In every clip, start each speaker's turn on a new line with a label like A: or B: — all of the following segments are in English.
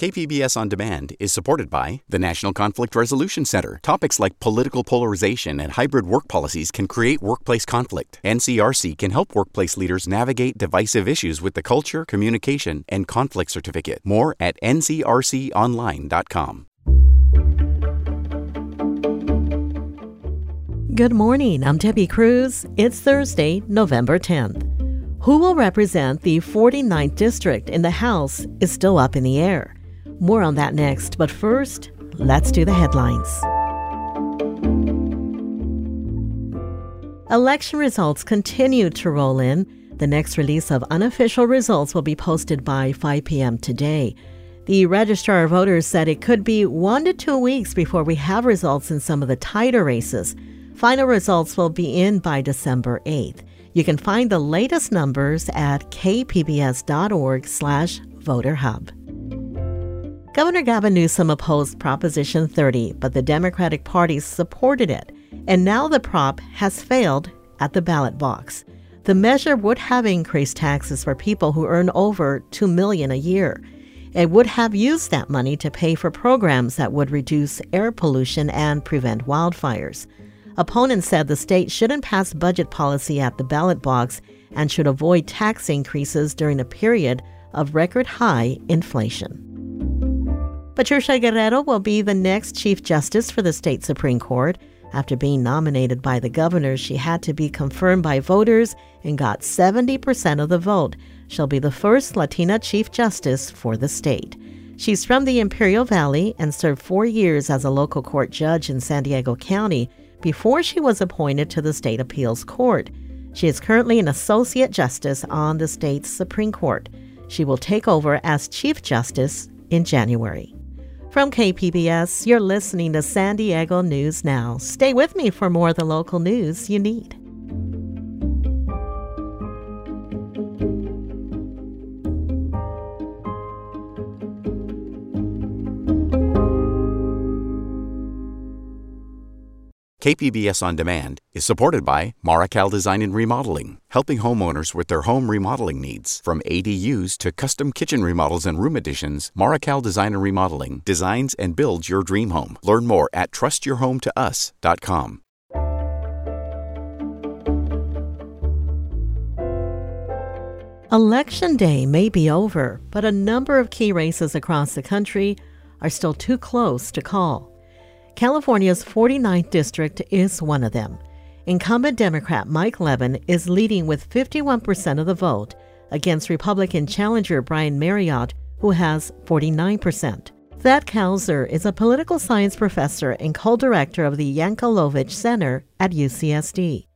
A: KPBS On Demand is supported by the National Conflict Resolution Center. Topics like political polarization and hybrid work policies can create workplace conflict. NCRC can help workplace leaders navigate divisive issues with the Culture, Communication, and Conflict Certificate. More at ncrconline.com.
B: Good morning. I'm Debbie Cruz. It's Thursday, November 10th. Who will represent the 49th District in the House is still up in the air. More on that next, but first, let's do the headlines. Election results continue to roll in. The next release of unofficial results will be posted by 5 p.m. today. The registrar of voters said it could be one to two weeks before we have results in some of the tighter races. Final results will be in by December 8th. You can find the latest numbers at kpbs.org slash voterhub. Governor Gavin Newsom opposed Proposition 30, but the Democratic Party supported it, and now the prop has failed at the ballot box. The measure would have increased taxes for people who earn over 2 million a year. It would have used that money to pay for programs that would reduce air pollution and prevent wildfires. Opponents said the state shouldn't pass budget policy at the ballot box and should avoid tax increases during a period of record high inflation. Patricia Guerrero will be the next Chief Justice for the state Supreme Court. After being nominated by the governor, she had to be confirmed by voters and got 70% of the vote. She'll be the first Latina Chief Justice for the state. She's from the Imperial Valley and served four years as a local court judge in San Diego County before she was appointed to the State Appeals Court. She is currently an Associate Justice on the state's Supreme Court. She will take over as Chief Justice in January. From KPBS, you're listening to San Diego News Now. Stay with me for more of the local news you need.
A: KPBS On Demand is supported by Marrokal Design and Remodeling, helping homeowners with their home remodeling needs. From ADUs to custom kitchen remodels and room additions, Marrokal Design and Remodeling designs and builds your dream home. Learn more at trustyourhometous.com.
B: Election day may be over, but a number of key races across the country are still too close to call. California's 49th district is one of them. Incumbent Democrat Mike Levin is leading with 51% of the vote against Republican challenger Brian Maryott, who has 49%. Thad Kousser is a political science professor and co director of the Yankelovich Center at UCSD.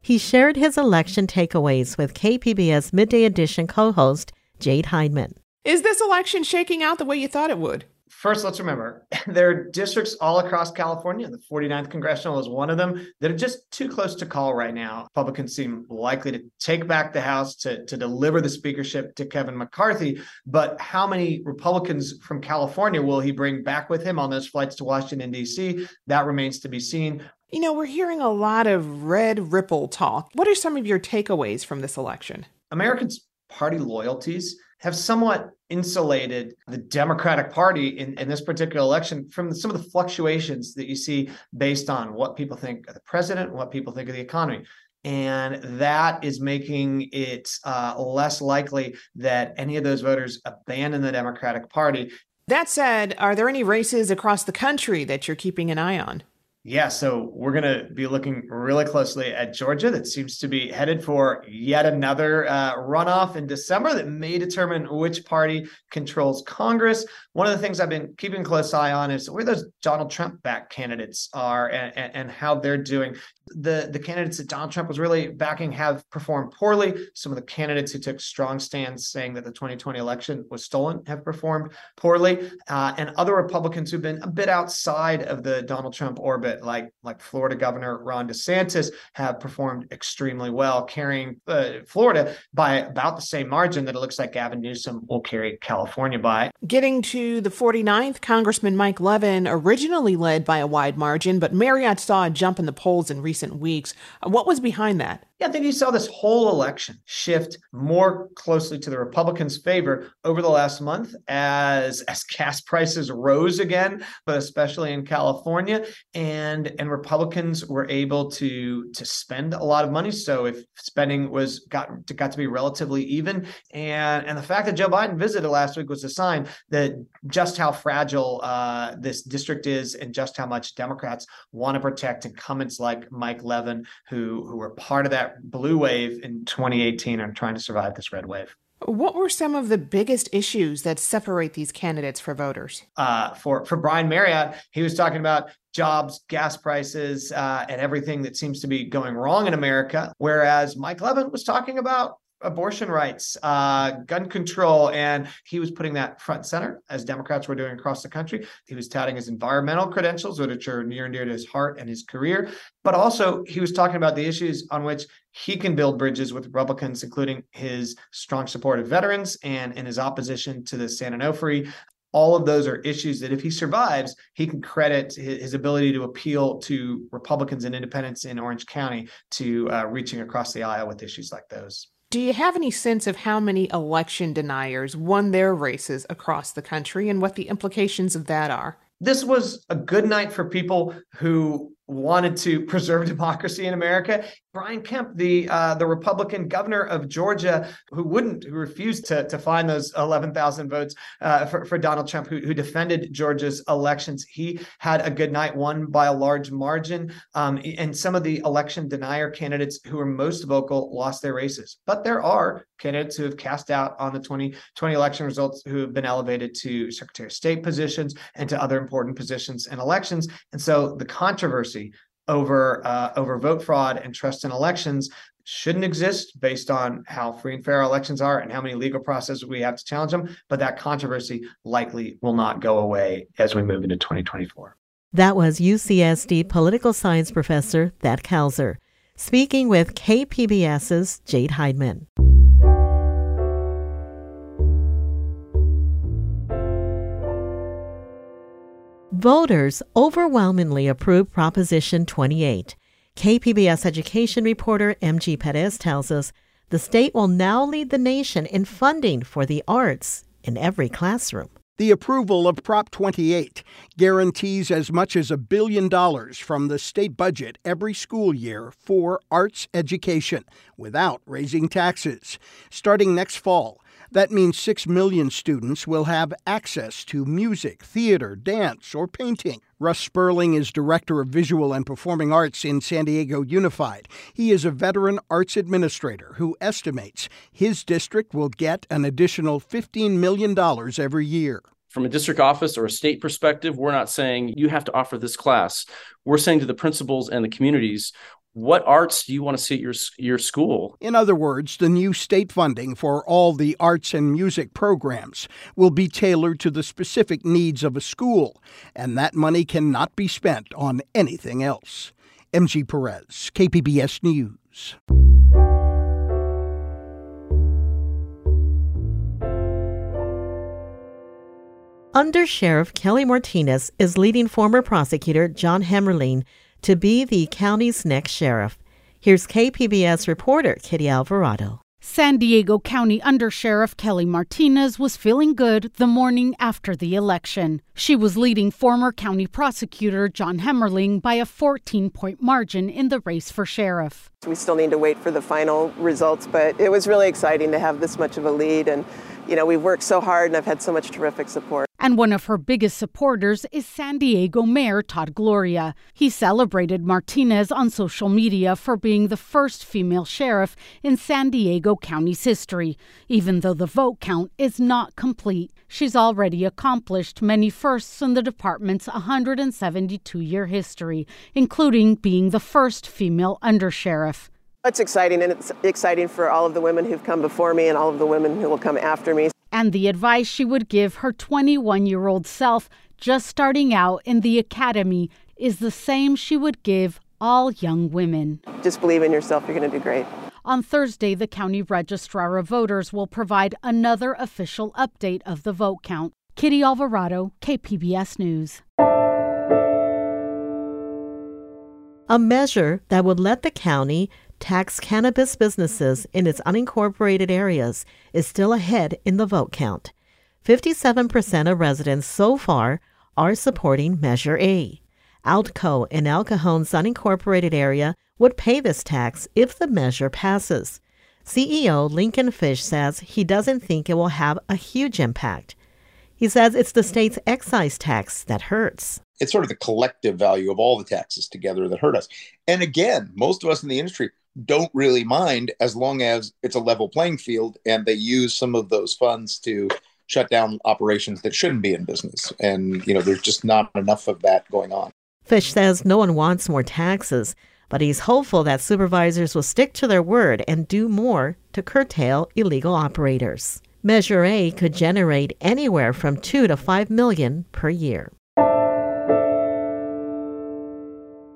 B: He shared his election takeaways with KPBS Midday Edition co host Jade Hindman.
C: Is this election shaking out the way you thought it would?
D: First, let's remember there are districts all across California. The 49th congressional is one of them that are just too close to call right now. Republicans seem likely to take back the House to, to deliver the speakership to Kevin McCarthy. But how many Republicans from California will he bring back with him on those flights to Washington, D.C.? That remains to be seen.
C: You know, we're hearing a lot of red ripple talk. What are some of your takeaways from this election?
D: Americans' party loyalties have somewhat insulated the Democratic Party in, in this particular election from some of the fluctuations that you see based on what people think of the president, what people think of the economy. And that is making it uh, less likely that any of those voters abandon the Democratic Party.
C: That said, are there any races across the country that you're keeping an eye on?
D: Yeah, so we're going to be looking really closely at Georgia. That seems to be headed for yet another uh, runoff in December that may determine which party controls Congress. One of the things I've been keeping close eye on is where those Donald Trump back candidates are and, and, and how they're doing. The, the candidates that Donald Trump was really backing have performed poorly. Some of the candidates who took strong stands saying that the 2020 election was stolen have performed poorly. Uh, and other Republicans who've been a bit outside of the Donald Trump orbit like like Florida Governor Ron DeSantis have performed extremely well, carrying uh, Florida by about the same margin that it looks like Gavin Newsom will carry California by.
C: Getting to the 49th, Congressman Mike Levin originally led by a wide margin, but Maryott saw a jump in the polls in recent weeks. What was behind that?
D: Yeah, I think you saw this whole election shift more closely to the Republicans' favor over the last month as as gas prices rose again, but especially in California, and and Republicans were able to to spend a lot of money. So if spending was got got to be relatively even, and and the fact that Joe Biden visited last week was a sign that just how fragile uh, this district is, and just how much Democrats want to protect incumbents like Mike Levin, who who were part of that blue wave in 2018 and trying to survive this red wave.
C: What were some of the biggest issues that separate these candidates for voters?
D: Uh, for for Brian Maryott, he was talking about jobs, gas prices, uh, and everything that seems to be going wrong in America. Whereas Mike Levin was talking about abortion rights, uh, gun control, and he was putting that front center as Democrats were doing across the country. He was touting his environmental credentials, which are near and dear to his heart and his career, but also he was talking about the issues on which he can build bridges with Republicans, including his strong support of veterans and in his opposition to the San Onofre all of those are issues that if he survives, he can credit his, ability to appeal to Republicans and independents in Orange County to uh, reaching across the aisle with issues like those.
C: Do you have any sense of how many election deniers won their races across the country and what the implications of that are?
D: This was a good night for people who wanted to preserve democracy in America. Brian Kemp, the uh, the Republican governor of Georgia, who wouldn't, who refused to to find those eleven thousand votes uh, for for Donald Trump, who, who defended Georgia's elections, he had a good night, won by a large margin. Um, and some of the election denier candidates who were most vocal lost their races. But there are candidates who have cast out on the 2020 election results who have been elevated to Secretary of State positions and to other important positions in elections. And so the controversy over uh, over vote fraud and trust in elections shouldn't exist based on how free and fair elections are and how many legal processes we have to challenge them. But that controversy likely will not go away as we move into 2024.
B: That was UCSD political science professor Thad Kousser speaking with KPBS's Jade Hindman. Voters overwhelmingly approved Proposition 28. KPBS education reporter MG Perez tells us the state will now lead the nation in funding for the arts in every classroom.
E: The approval of Prop 28 guarantees as much as a billion dollars from the state budget every school year for arts education without raising taxes. Starting next fall, that means 6 million students will have access to music, theater, dance, or painting. Russ Sperling is Director of Visual and Performing Arts in San Diego Unified. He is a veteran arts administrator who estimates his district will get an additional $15 million every year
F: from a district office or a state perspective, we're not saying you have to offer this class. We're saying to the principals and the communities, what arts do you want to see at your your school?
E: In other words, the new state funding for all the arts and music programs will be tailored to the specific needs of a school, and that money cannot be spent on anything else. MG Perez, KPBS News.
B: Under Sheriff Kelly Martinez is leading former prosecutor John Hemmerling to be the county's next sheriff. Here's KPBS reporter Kitty Alvarado.
G: San Diego County Undersheriff Kelly Martinez was feeling good the morning after the election. She was leading former county prosecutor John Hemmerling by a 14 point margin in the race for sheriff.
H: We still need to wait for the final results, but it was really exciting to have this much of a lead. And, you know, we've worked so hard and I've had so much terrific support.
G: And one of her biggest supporters is San Diego Mayor Todd Gloria. He celebrated Martinez on social media for being the first female sheriff in San Diego County's history. Even though the vote count is not complete, she's already accomplished many firsts in the department's 172 year history, including being the first female undersheriff.
H: It's exciting, and it's exciting for all of the women who've come before me and all of the women who will come after me
G: and the advice she would give her 21 year old self just starting out in the academy is the same she would give all young women.
H: Just believe in yourself, you're going to do great.
G: On Thursday, the County Registrar of Voters will provide another official update of the vote count. Kitty Alvarado, KPBS News.
B: A measure that would let the county tax cannabis businesses in its unincorporated areas is still ahead in the vote count. 57% of residents so far are supporting Measure A. Outco in El Cajon's unincorporated area would pay this tax if the measure passes. CEO Lincoln Fish says he doesn't think it will have a huge impact. He says it's the state's excise tax that hurts.
I: It's sort of the collective value of all the taxes together that hurt us. And again, most of us in the industry don't really mind as long as it's a level playing field and they use some of those funds to shut down operations that shouldn't be in business. And, you know, there's just not enough of that going on.
B: Fish says no one wants more taxes, but he's hopeful that supervisors will stick to their word and do more to curtail illegal operators. Measure A could generate anywhere from 2 to 5 million per year.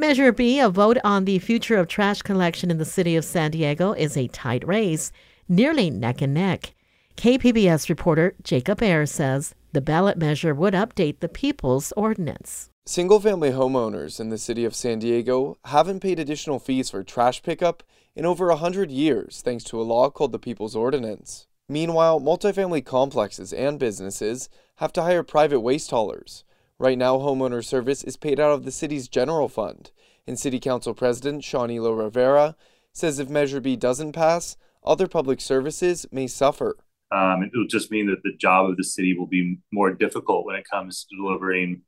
B: Measure B, a vote on the future of trash collection in the city of San Diego, is a tight race, nearly neck and neck. KPBS reporter Jacob Aere says the ballot measure would update the People's Ordinance.
J: Single family homeowners in the city of San Diego haven't paid additional fees for trash pickup in over a 100 years thanks to a law called the People's Ordinance. Meanwhile, multifamily complexes and businesses have to hire private waste haulers. Right now, homeowner service is paid out of the city's general fund, and City Council President Sean Elo-Rivera says if Measure B doesn't pass, other public services may suffer.
K: Um, it will just mean that the job of the city will be more difficult when it comes to delivering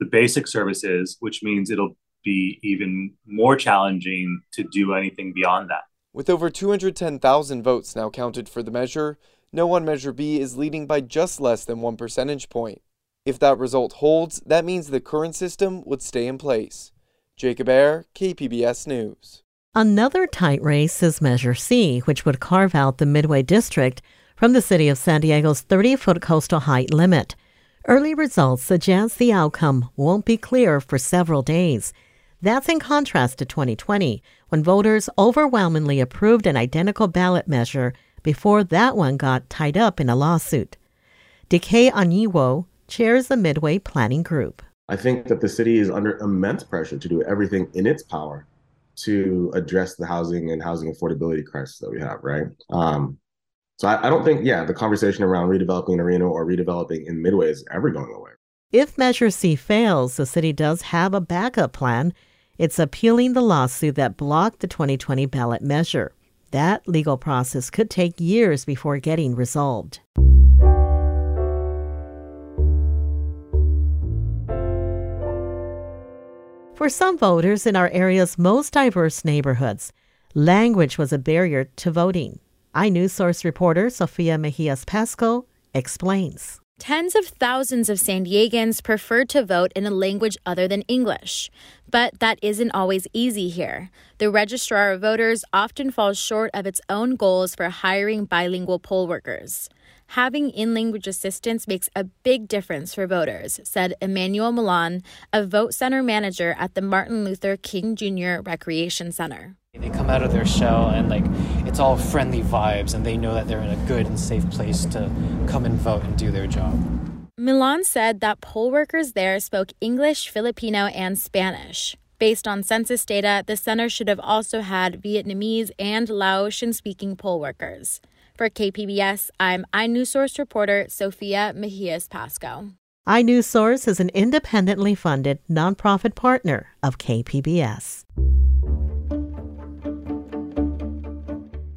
K: the basic services, which means it'll be even more challenging to do anything beyond that.
J: With over 210,000 votes now counted for the measure, no one Measure B is leading by just less than one percentage point. If that result holds, that means the current system would stay in place. Jacob Aere, KPBS News.
B: Another tight race is Measure C, which would carve out the Midway District from the city of San Diego's 30 foot coastal height limit. Early results suggest the outcome won't be clear for several days. That's in contrast to 2020, when voters overwhelmingly approved an identical ballot measure before that one got tied up in a lawsuit. Dike Anyiwo chairs the Midway Planning Group.
L: I think that the city is under immense pressure to do everything in its power to address the housing and housing affordability crisis that we have, right? Um, so I, I don't think, yeah, the conversation around redeveloping Reno or redeveloping in Midway is ever going away.
B: If Measure C fails, the city does have a backup plan. It's appealing the lawsuit that blocked the 2020 ballot measure. That legal process could take years before getting resolved. For some voters in our area's most diverse neighborhoods, language was a barrier to voting. iNewsSource reporter Sofia Mejias Pasco explains.
M: Tens of thousands of San Diegans prefer to vote in a language other than English. But that isn't always easy here. The Registrar of Voters often falls short of its own goals for hiring bilingual poll workers. Having in language assistance makes a big difference for voters, said Emmanuel Milan, a vote center manager at the Martin Luther King Jr. Recreation Center.
N: They come out of their shell and like it's all friendly vibes and they know that they're in a good and safe place to come and vote and do their job.
M: Milan said that poll workers there spoke English, Filipino, and Spanish. Based on census data, the center should have also had Vietnamese and Laotian speaking poll workers. For KPBS, I'm iNewsSource reporter Sofia Mejias Pasco.
B: iNewsSource is an independently funded nonprofit partner of KPBS.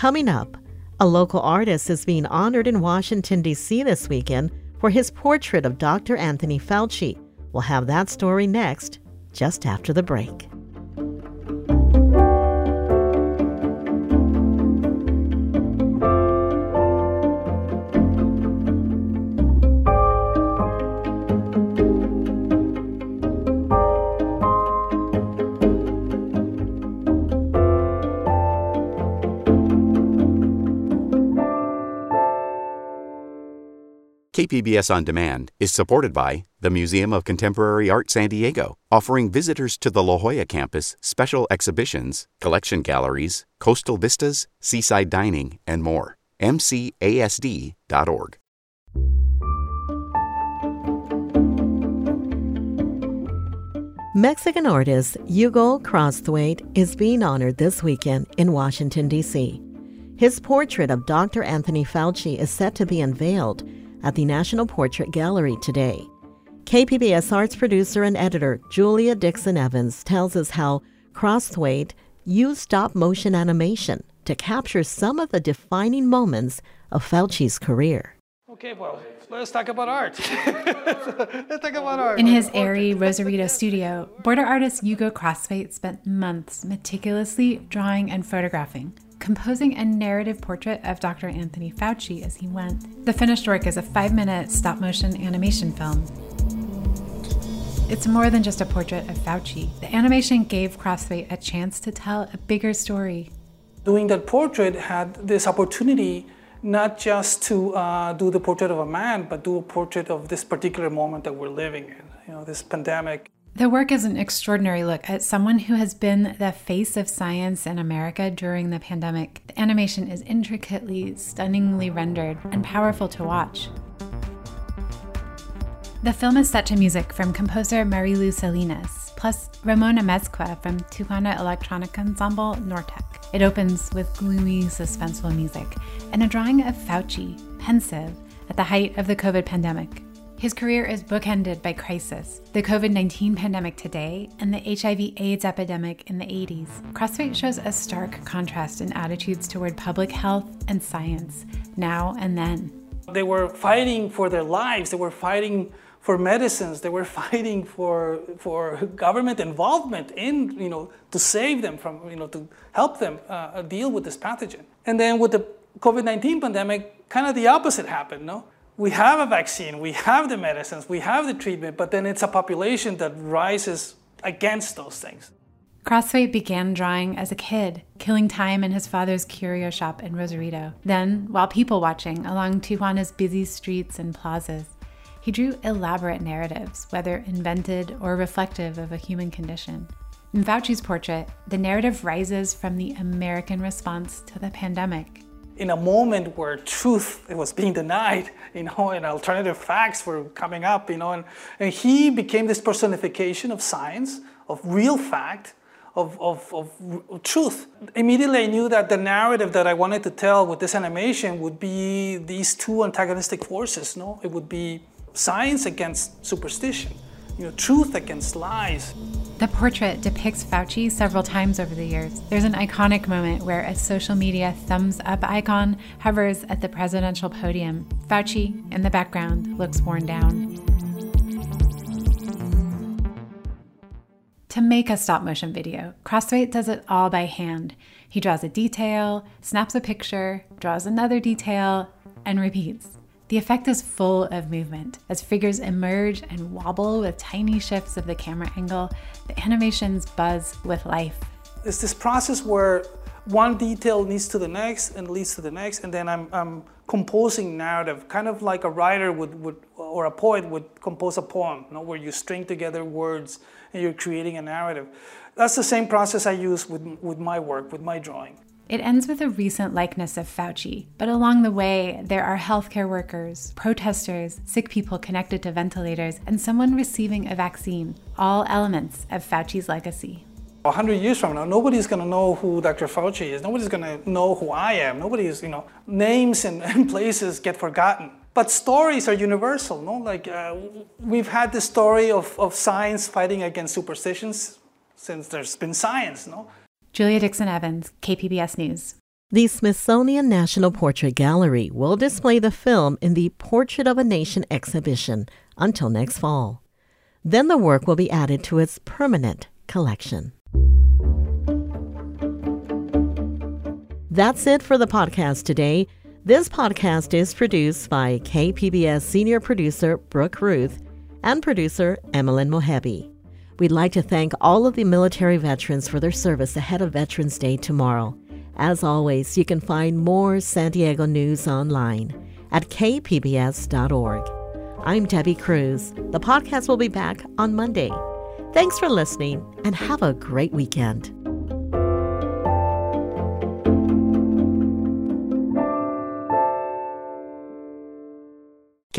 B: Coming up, a local artist is being honored in Washington, D.C. this weekend for his portrait of Dr. Anthony Fauci. We'll have that story next, just after the break.
A: KPBS On Demand is supported by the Museum of Contemporary Art San Diego, offering visitors to the La Jolla campus special exhibitions, collection galleries, coastal vistas, seaside dining, and more. MCASD.org.
B: Mexican artist Hugo Crosthwaite is being honored this weekend in Washington, D.C. His portrait of Dr. Anthony Fauci is set to be unveiled at the National Portrait Gallery today. KPBS arts producer and editor Julia Dixon Evans tells us how Crosthwaite used stop motion animation to capture some of the defining moments of Fauci's career.
O: Okay, well, let's talk about art. let's talk about art.
P: In his airy Rosarito studio, border artist Hugo Crosthwaite spent months meticulously drawing and photographing, composing a narrative portrait of Dr. Anthony Fauci as he went. The finished work is a five minute stop motion animation film. It's more than just a portrait of Fauci. The animation gave Crosthwaite a chance to tell a bigger story.
O: Doing that portrait had this opportunity not just to uh, do the portrait of a man, but do a portrait of this particular moment that we're living in, you know, this pandemic.
P: The work is an extraordinary look at someone who has been the face of science in America during the pandemic. The animation is intricately, stunningly rendered, and powerful to watch. The film is set to music from composer Marilu Salinas, plus Ramón Amezcua from Tijuana Electronic Ensemble Nortec. It opens with gloomy, suspenseful music and a drawing of Fauci, pensive, at the height of the COVID pandemic. His career is bookended by crisis the COVID 19 pandemic today and the HIV AIDS epidemic in the 80s. Crosthwaite shows a stark contrast in attitudes toward public health and science, now and then.
O: They were fighting for their lives, they were fighting for medicines. They were fighting for for government involvement in you know to save them from you know to help them uh, deal with this pathogen. And then with the COVID-19 pandemic, kind of the opposite happened. No, we have a vaccine, we have the medicines, we have the treatment, but then it's a population that rises against those things.
P: Crosthwaite began drawing as a kid, killing time in his father's curio shop in Rosarito. Then, while people watching along Tijuana's busy streets and plazas, he drew elaborate narratives, whether invented or reflective of a human condition. In Fauci's portrait, the narrative rises from the American response to the pandemic.
O: In a moment where truth was being denied, you know, and alternative facts were coming up, you know, and, and he became this personification of science, of real fact, of, of, of, truth. Immediately, I knew that the narrative that I wanted to tell with this animation would be these two antagonistic forces. No, it would be science against superstition, you know, truth against lies.
P: The portrait depicts Fauci several times over the years. There's an iconic moment where a social media thumbs up icon hovers at the presidential podium. Fauci, in the background, looks worn down. To make a stop motion video, Crosthwaite does it all by hand. He draws a detail, snaps a picture, draws another detail, and repeats. The effect is full of movement. As figures emerge and wobble with tiny shifts of the camera angle, the animations buzz with life.
O: It's this process where one detail leads to the next and leads to the next, and then I'm, I'm composing narrative, kind of like a writer would, would or a poet would compose a poem, you know, where you string together words and you're creating a narrative. That's the same process I use with, with my work, with my drawing.
P: It ends with a recent likeness of Fauci, but along the way, there are healthcare workers, protesters, sick people connected to ventilators, and someone receiving a vaccine, all elements of Fauci's legacy.
O: A hundred years from now, nobody's going to know who Dr. Fauci is. Nobody's going to know who I am. Nobody's, you know, names and, and places get forgotten. But stories are universal, no? Like uh, we've had the story of, of science fighting against superstitions since there's been science, no?
P: Julia Dixon Evans, KPBS News.
B: The Smithsonian National Portrait Gallery will display the film in the Portrait of a Nation exhibition until next fall. Then the work will be added to its permanent collection. That's it for the podcast today. This podcast is produced by KPBS senior producer Brooke Ruth and producer Emmeline Mohebi. We'd like to thank all of the military veterans for their service ahead of Veterans Day tomorrow. As always, you can find more San Diego news online at kpbs.org. I'm Debbie Cruz. The podcast will be back on Monday. Thanks for listening and have a great weekend.